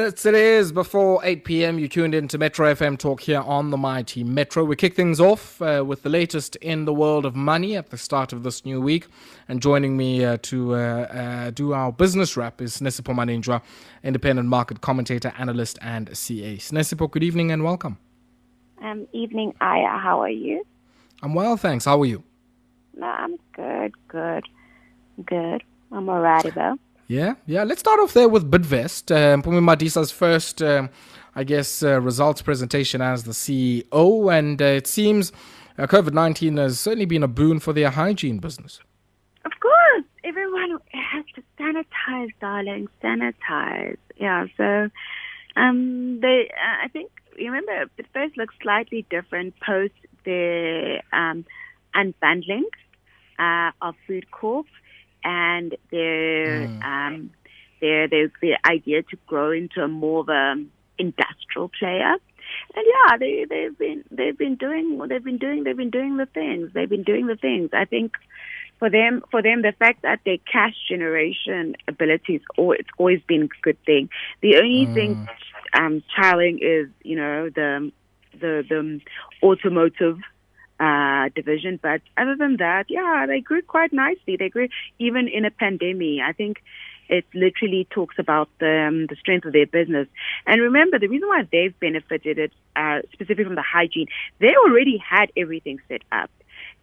It is before 8 p.m. You tuned in to Metro FM Talk here on the Mighty Metro. We kick things off uh, with the latest in the world of money at the start of this new week. And joining me uh, to uh, uh do our business wrap is Snesipo Maninjwa, independent market commentator, analyst, and CA. Snesipo, good evening and welcome. Um, evening, Aya. How are you? I'm well, thanks. How are you? No, I'm good, good, good. I'm alright, though. Yeah, yeah. Let's start off there with Bidvest. Um, Mpumi Madisa's first, um, I guess, uh, results presentation as the CEO, and uh, it seems uh, COVID 19 has certainly been a boon for their hygiene business. Of course, everyone has to sanitize, darling, sanitize. Yeah, so um, they, uh, I think, remember, Bidvest looks slightly different post the um, unbundling uh, of Bidcorp and their mm. um, their their their idea to grow into a more of a industrial player. And yeah, they they've been they've been doing they've been doing they've been doing the things they've been doing the things. I think for them for them the fact that their cash generation abilities or it's always been a good thing. The only mm. thing um challenging is you know the the the automotive uh, division. But other than that, yeah, they grew quite nicely. They grew even in a pandemic. I think it literally talks about the, um, the strength of their business. And remember, the reason why they've benefited it, uh, specifically from the hygiene, they already had everything set up.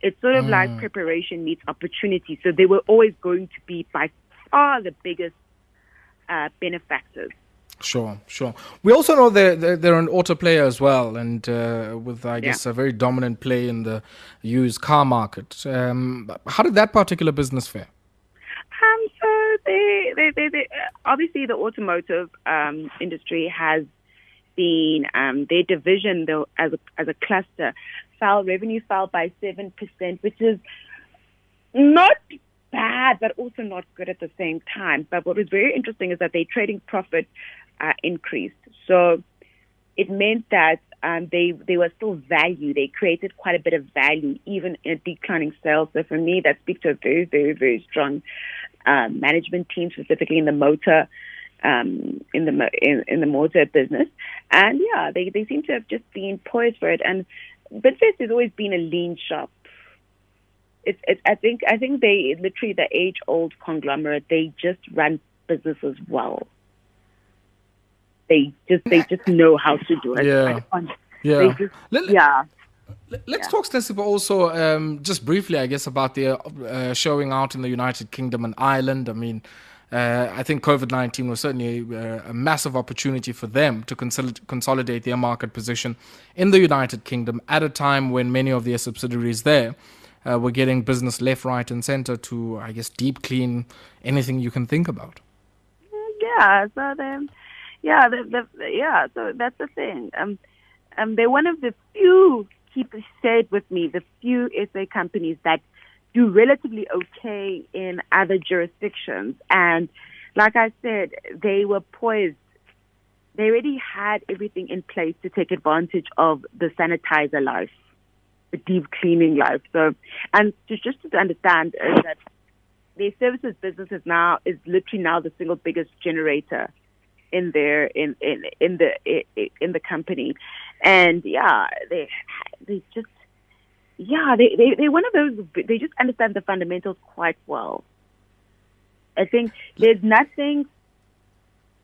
It's sort of mm. like preparation meets opportunity. So they were always going to be by far the biggest uh, benefactors Sure, sure. We also know they're, they're, they're an auto player as well, and uh, with, I guess, yeah. a very dominant play in the used car market. Um, how did that particular business fare? Um, so they, they, they, they obviously the automotive um, industry has been um, their division though as a, as a cluster fell revenue fell by seven percent, which is not bad, but also not good at the same time. But what was very interesting is that their trading profit uh, increased. So it meant that um, they they were still value. They created quite a bit of value, even in declining sales. So for me, that speaks to a very, very, very strong uh, management team, specifically in the motor. Um, in the in, in the motor business, and yeah, they they seem to have just been poised for it. And Bidvest has always been a lean shop. It's, it's I think I think they literally the age old conglomerate. They just run businesses well. They just they just know how to do it. Yeah. Yeah. Just, Let, yeah. Let's yeah. talk, Stacey, also um, just briefly, I guess, about the uh, showing out in the United Kingdom and Ireland. I mean, uh, I think COVID 19 was certainly a, a, massive opportunity for them to consolidate their market position in the United Kingdom at a time when many of their subsidiaries there uh, were getting business left, right, and center to, I guess, deep clean anything you can think about. Yeah, so then yeah, the, the, yeah. So that's the thing. Um, um, they're one of the few. Keep said with me, the few SA companies that do relatively okay in other jurisdictions. And like I said, they were poised. They already had everything in place to take advantage of the sanitizer life, deep cleaning life. So, and to, just to understand is that their services business is now is literally now the single biggest generator in there in in in the in the company, and yeah, they they just yeah they they they're one of those they just understand the fundamentals quite well. I think there's nothing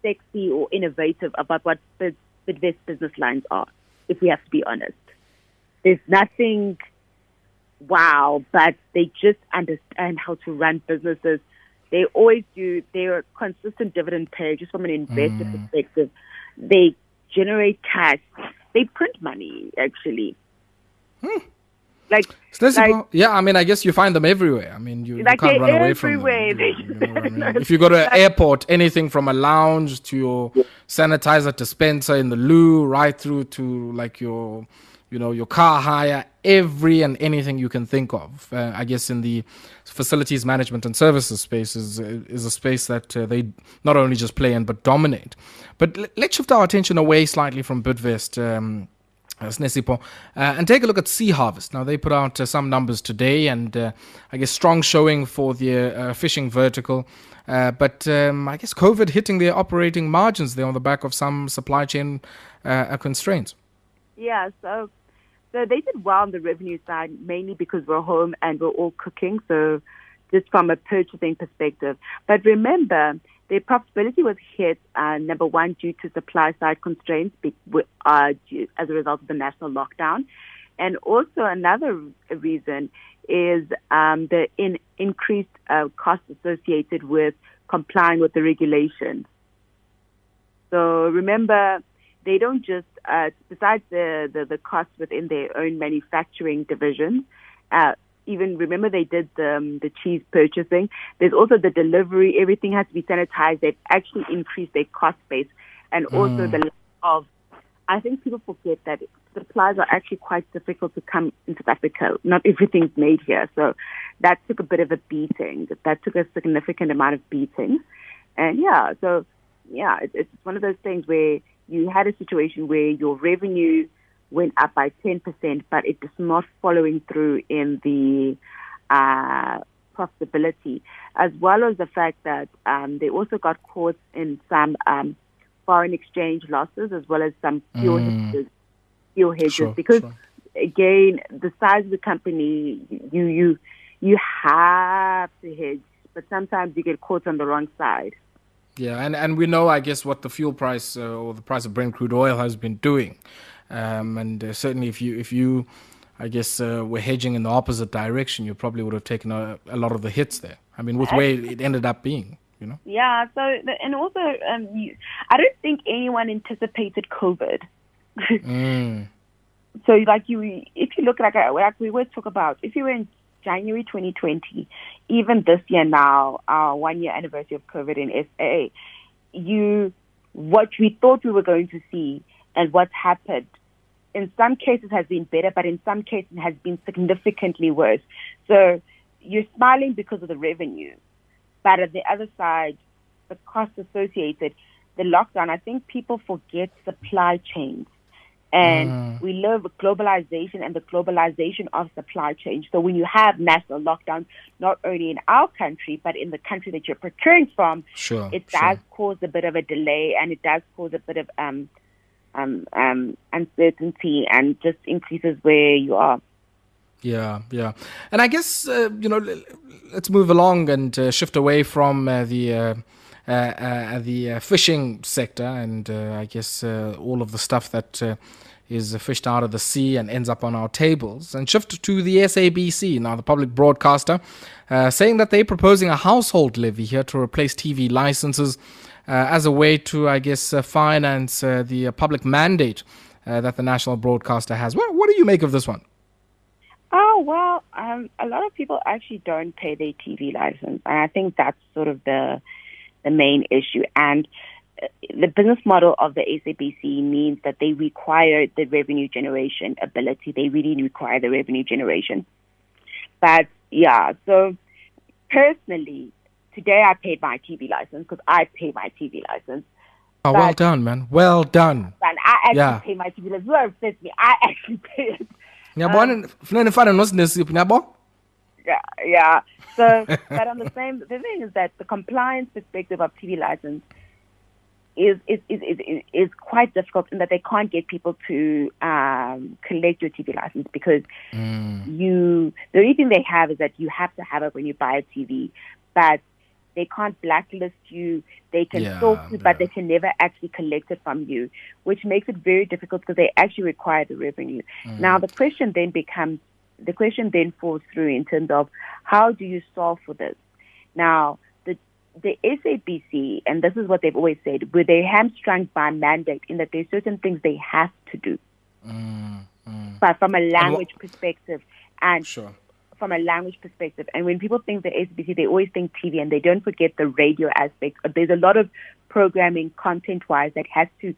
sexy or innovative about what the the best business lines are, if we have to be honest. There's nothing wow, but they just understand how to run businesses they always do. They're a consistent dividend payer, just from an investor mm. perspective. They generate cash. They print money, actually. Hmm. Like, like, yeah, I mean, I guess you find them everywhere. I mean, you, like you can't run away from them. You, know I mean? if you go to an airport, anything from a lounge to your sanitizer dispenser in the loo, right through to like your you know, your car hire, every and anything you can think of. Uh, I guess in the facilities management and services space is, is a space that uh, they not only just play in but dominate. But l- let's shift our attention away slightly from Bidvest. Um, Uh, and take a look at Sea Harvest. Now, they put out uh, some numbers today, and uh, I guess strong showing for the uh, fishing vertical. Uh, but um, I guess COVID hitting their operating margins there on the back of some supply chain uh, constraints. Yeah, so so they did well on the revenue side, mainly because we're home and we're all cooking. So just from a purchasing perspective. But remember, their profitability was hit, uh, number one, due to supply side constraints uh, due, as a result of the national lockdown. And also another reason is um, the in, increased uh, costs associated with complying with the regulations. So remember, they don't just, uh, besides the, the, the costs within their own manufacturing division, uh, even remember they did the, um, the cheese purchasing. There's also the delivery. Everything has to be sanitized. They've actually increased their cost base and also mm. the of. I think people forget that supplies are actually quite difficult to come into South Africa. Not everything's made here, so that took a bit of a beating. That took a significant amount of beating, and yeah, so yeah, it, it's one of those things where you had a situation where your revenue went up by 10%, but it is not following through in the uh, profitability, as well as the fact that um, they also got caught in some um, foreign exchange losses, as well as some fuel mm. hedges, fuel hedges sure, because sure. again, the size of the company, you you you have to hedge, but sometimes you get caught on the wrong side. Yeah, and, and we know, I guess, what the fuel price uh, or the price of Brent crude oil has been doing. Um, and uh, certainly, if you if you, I guess, uh, were hedging in the opposite direction, you probably would have taken a, a lot of the hits there. I mean, with where it ended up being. You know? Yeah. So, and also, um, you, I don't think anyone anticipated COVID. mm. So, like you, if you look like, uh, like we would talk about, if you were in January 2020, even this year now, our one year anniversary of COVID in SA, you, what we thought we were going to see and what's happened in some cases has been better, but in some cases has been significantly worse. So you're smiling because of the revenue, but at the other side, the costs associated, the lockdown, I think people forget supply chains. And mm. we live with globalization and the globalization of supply chain. So when you have national lockdowns, not only in our country, but in the country that you're procuring from, sure, it does sure. cause a bit of a delay and it does cause a bit of um, um, um, uncertainty and just increases where you are. Yeah, yeah, and I guess uh, you know, let's move along and uh, shift away from uh, the. Uh, uh, uh, the fishing sector, and I guess all of the stuff that is fished out of the sea and ends up on our tables, and shift to the SABC, now the public broadcaster, saying that they're proposing a household levy here to replace TV licenses uh, as a way to, I guess, uh, finance uh, the public mandate that the national broadcaster has. What, what do you make of this one? Oh well, um, a lot of people actually don't pay their TV license, and I think that's sort of the the main issue. And the business model of the SABC means that they require the revenue generation ability. They really require the revenue generation. But yeah, so personally, today I paid my TV license because I pay my TV license. Oh, but, well done, man. Well done. And I actually yeah. pay my TV license. Upsets me, I actually pay it. Um, yeah, yeah. So, but on the same, the thing is that the compliance perspective of TV license is is, is, is, is quite difficult in that they can't get people to um, collect your TV license because mm. you the only thing they have is that you have to have it when you buy a TV, but they can't blacklist you. They can yeah, stalk you, but they can never actually collect it from you, which makes it very difficult because they actually require the revenue. Mm. Now, the question then becomes the question then falls through in terms of how do you solve for this? Now, the the SABC, and this is what they've always said, where they're hamstrung by mandate in that there's certain things they have to do. Mm, mm. But from a language and perspective, and sure from a language perspective. And when people think the SABC, they always think TV and they don't forget the radio aspect. There's a lot of programming content wise that has to,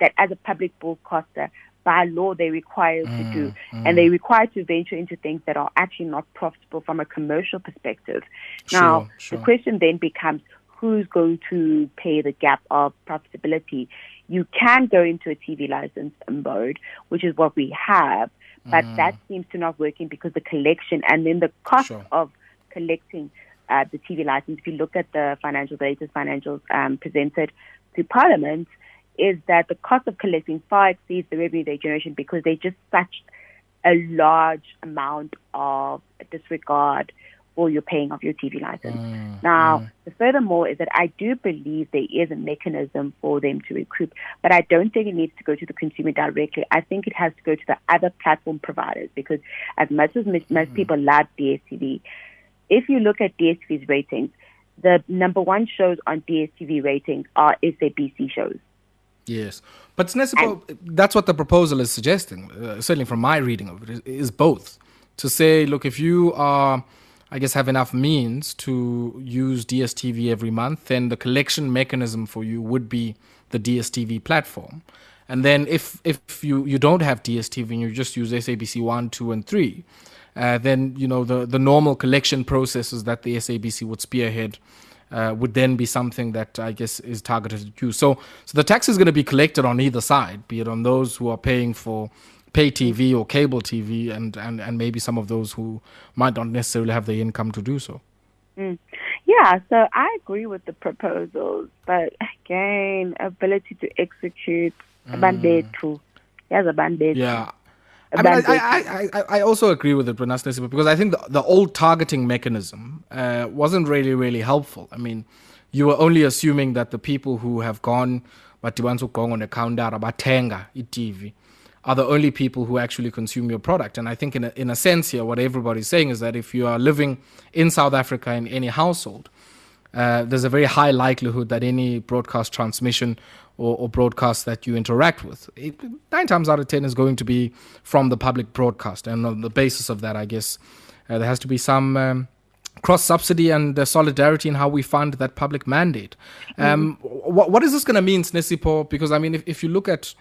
that as a public broadcaster, by law they're required mm, to do. Mm. And they're required to venture into things that are actually not profitable from a commercial perspective. Sure, now, sure. the question then becomes who's going to pay the gap of profitability? you can go into a TV license mode, which is what we have, but mm. that seems to not working because the collection and then the cost sure. of collecting uh, the TV license, if you look at the financial data, financials um, presented to Parliament, is that the cost of collecting far exceeds the revenue they generation because they just such a large amount of disregard for you're paying of your TV license. Mm, now, mm. furthermore is that I do believe there is a mechanism for them to recoup, but I don't think it needs to go to the consumer directly. I think it has to go to the other platform providers because as much as most mm. people love DSTV, if you look at DSTV's ratings, the number one shows on DSTV ratings are SABC shows. Yes, but Snesipo, that's what the proposal is suggesting. Uh, certainly, from my reading of it, is, is both to say, look, if you are I guess, have enough means to use DSTV every month, then the collection mechanism for you would be the DSTV platform. And then if if you, you don't have DSTV and you just use SABC 1, 2, and 3, uh, then you know the, the normal collection processes that the SABC would spearhead uh, would then be something that I guess is targeted at you. So so the tax is going to be collected on either side, be it on those who are paying for pay TV or cable TV, and, and, and maybe some of those who might not necessarily have the income to do so. Mm. Yeah, so I agree with the proposals, but again, ability to execute, mm. too. Yes, a bandit. Yeah. I, mean, I, I, I, also agree with it, because I think the, the old targeting mechanism uh, wasn't really, really helpful. I mean, you were only assuming that the people who have gone, who go on a counter, batenga, TV, are the only people who actually consume your product. And I think, in a, in a sense, here, what everybody's saying is that if you are living in South Africa in any household, uh, there's a very high likelihood that any broadcast transmission or, or broadcast that you interact with, it, nine times out of ten, is going to be from the public broadcast. And on the basis of that, I guess uh, there has to be some. Um, cross subsidy and uh, solidarity in how we fund that public mandate. Um, mm. what, what is this going to mean, Snesipo? Because I mean, if, if you look at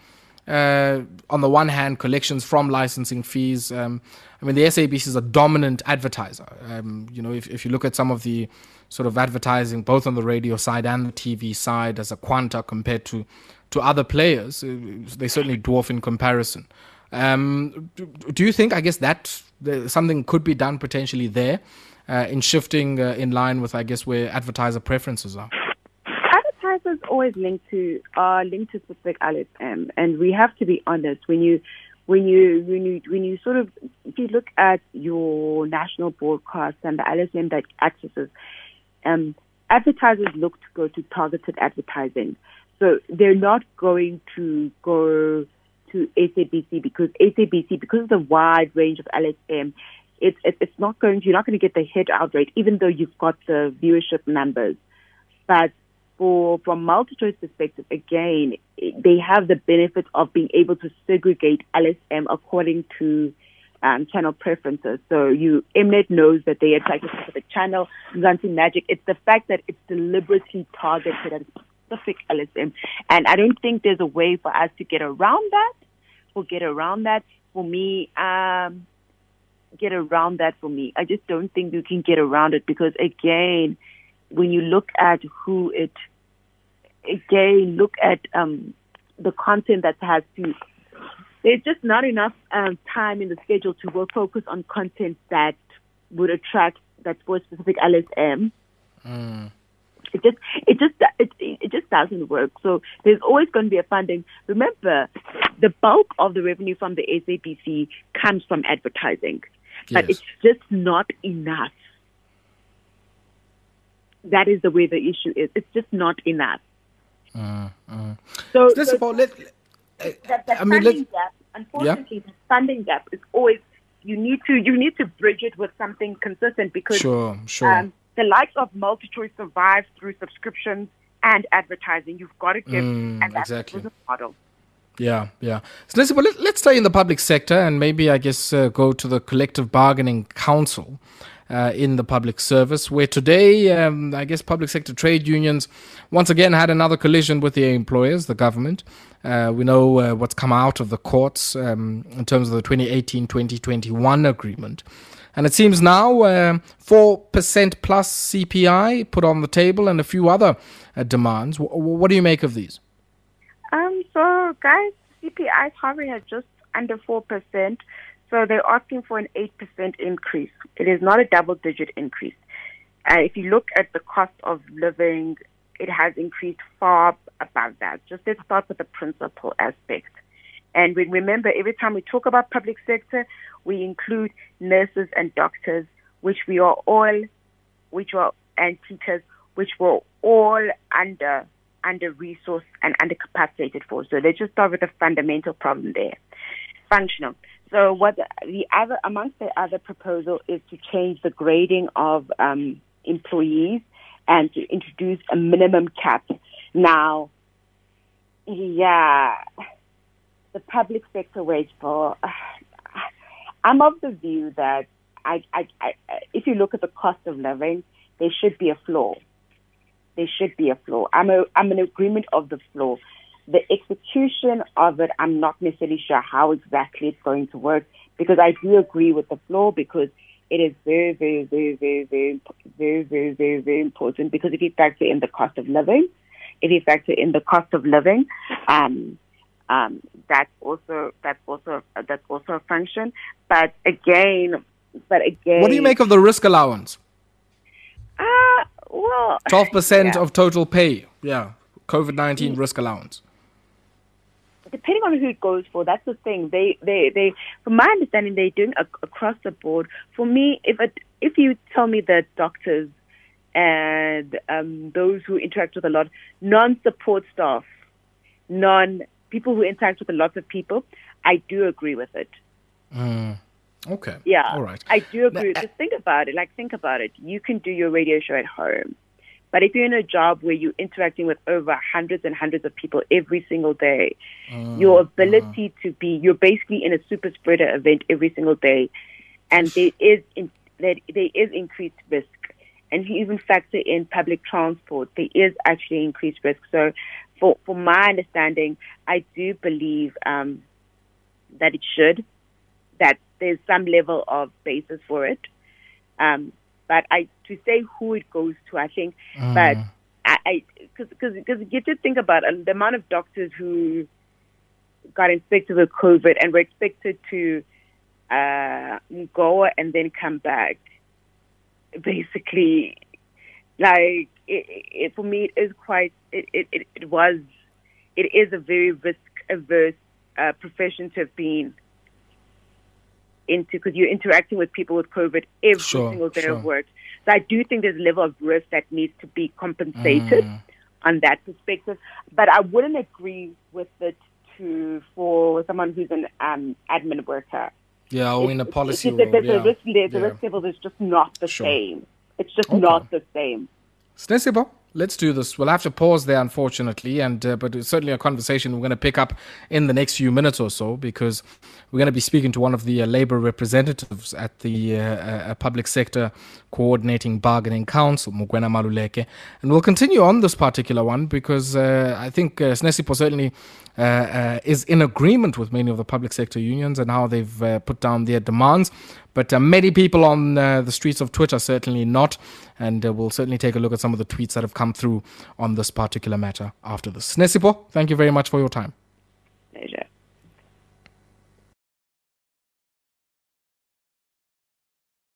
uh, on the one hand, collections from licensing fees. Um, I mean, the SABC is a dominant advertiser. Um, you know, if, if you look at some of the sort of advertising, both on the radio side and the TV side, as a quanta compared to to other players, uh, they certainly dwarf in comparison. Um, do, you think, I guess, that something could be done potentially there uh, in shifting uh, in line with, I guess, where advertiser preferences are? Advertisers always linked to are linked to specific LSM, and we have to be honest. When you when you when you when you sort of if you look at your national broadcast and the LSM that accesses, um, advertisers look to go to targeted advertising. So they're not going to go to SABC because SABC because of the wide range of LSM, it's it's not going to, you're not going to get the hit out rate even though you've got the viewership numbers. But for from MultiChoice perspective, again, they have the benefit of being able to segregate LSM according to um, channel preferences. So you Mnet knows that they attack a specific channel. Mzansi Magic, it's the fact that it's deliberately targeted at specific LSM, and I don't think there's a way for us to get around that. Or get around that. For me, um, get around that for me. I just don't think you can get around it because again, when you look at who it again look at um, the content that has to. There's just not enough um, time in the schedule to work, focus on content that would attract that sports specific LSM. Mm. It just it just it, it just doesn't work. So there's always going to be a funding. Remember, the bulk of the revenue from the SABC comes from advertising, yes. but it's just not enough. That is the way the issue is. It's just not enough. Uh, uh. So, so, about, let, that, that I mean, funding gap, unfortunately, yeah? the funding gap is always you need to you need to bridge it with something consistent because sure, sure. Um, the likes of MultiChoice survive through subscriptions and advertising. You've got to give, mm, and that's exactly. the model. Yeah, yeah. So let's, well, let, us stay in the public sector and maybe, I guess, uh, go to the Collective Bargaining Council uh, in the public service, where today, um, I guess, public sector trade unions once again had another collision with the employers, the government. Uh, we know uh, what's come out of the courts um, in terms of the 2018 2021 agreement. And it seems now uh, 4% plus CPI put on the table and a few other uh, demands. W- what do you make of these? Um, so guys, CPI hovering at just under 4%. So they're asking for an 8% increase. It is not a double digit increase. Uh, if you look at the cost of living, it has increased far above that. Just let's start with the principal aspect. And we remember every time we talk about public sector, we include nurses and doctors, which we are all, which are, and teachers, which were all under under resourced and under capacitated for. So let's just start with the fundamental problem there. Functional. So what the, the other amongst the other proposal is to change the grading of um, employees and to introduce a minimum cap. Now, yeah, the public sector wage for. Uh, I'm of the view that I, I, I, if you look at the cost of living, there should be a floor. There should be a floor. I'm a, I'm in agreement of the floor. The execution of it, I'm not necessarily sure how exactly it's going to work because I do agree with the floor because it is very, very, very, very, very, very, very, very, very important because if you factor in the cost of living, if you factor in the cost of living, um, um, that's also that's also that's also a function. But again, but again, what do you make of the risk allowance? Uh, well, twelve percent of total pay. Yeah, COVID nineteen risk allowance. Depending on who it goes for, that's the thing. They, they, they. From my understanding, they're doing a, across the board. For me, if it, if you tell me that doctors and um, those who interact with a lot non-support staff, non people who interact with a lot of people, I do agree with it. Mm. Okay. Yeah. All right. I do agree. Now, Just think about it. Like, think about it. You can do your radio show at home. But if you're in a job where you're interacting with over hundreds and hundreds of people every single day, uh, your ability uh. to be, you're basically in a super spreader event every single day. And there is, in, there, there is increased risk. And if you even factor in public transport, there is actually increased risk. So for, for my understanding, I do believe um, that it should, that there's some level of basis for it. Um, but I to say who it goes to, I think, mm. but I because because you just think about uh, the amount of doctors who got infected with COVID and were expected to uh, go and then come back. Basically, like it, it, for me, it is quite. It, it, it was. It is a very risk averse uh, profession to have been into because you're interacting with people with COVID every sure, single day sure. of work. So I do think there's a level of risk that needs to be compensated mm. on that perspective. But I wouldn't agree with it to for someone who's an um, admin worker. Yeah, or in a policy. It's, it's, it's, yeah. the risk, the yeah. risk level is just not the sure. same. It's just okay. not the same. Snesibo, let's do this. We'll have to pause there, unfortunately, and uh, but it's certainly a conversation we're going to pick up in the next few minutes or so because we're going to be speaking to one of the uh, labor representatives at the uh, uh public sector coordinating bargaining council, Mokoena Maluleke, and we'll continue on this particular one because uh, I think uh, Snesipo certainly is in agreement with many of the public sector unions and how they've uh, put down their demands. But uh, many people on uh, the streets of Twitter certainly not. And uh, we'll certainly take a look at some of the tweets that have come through on this particular matter after this. Nesipo, thank you very much for your time.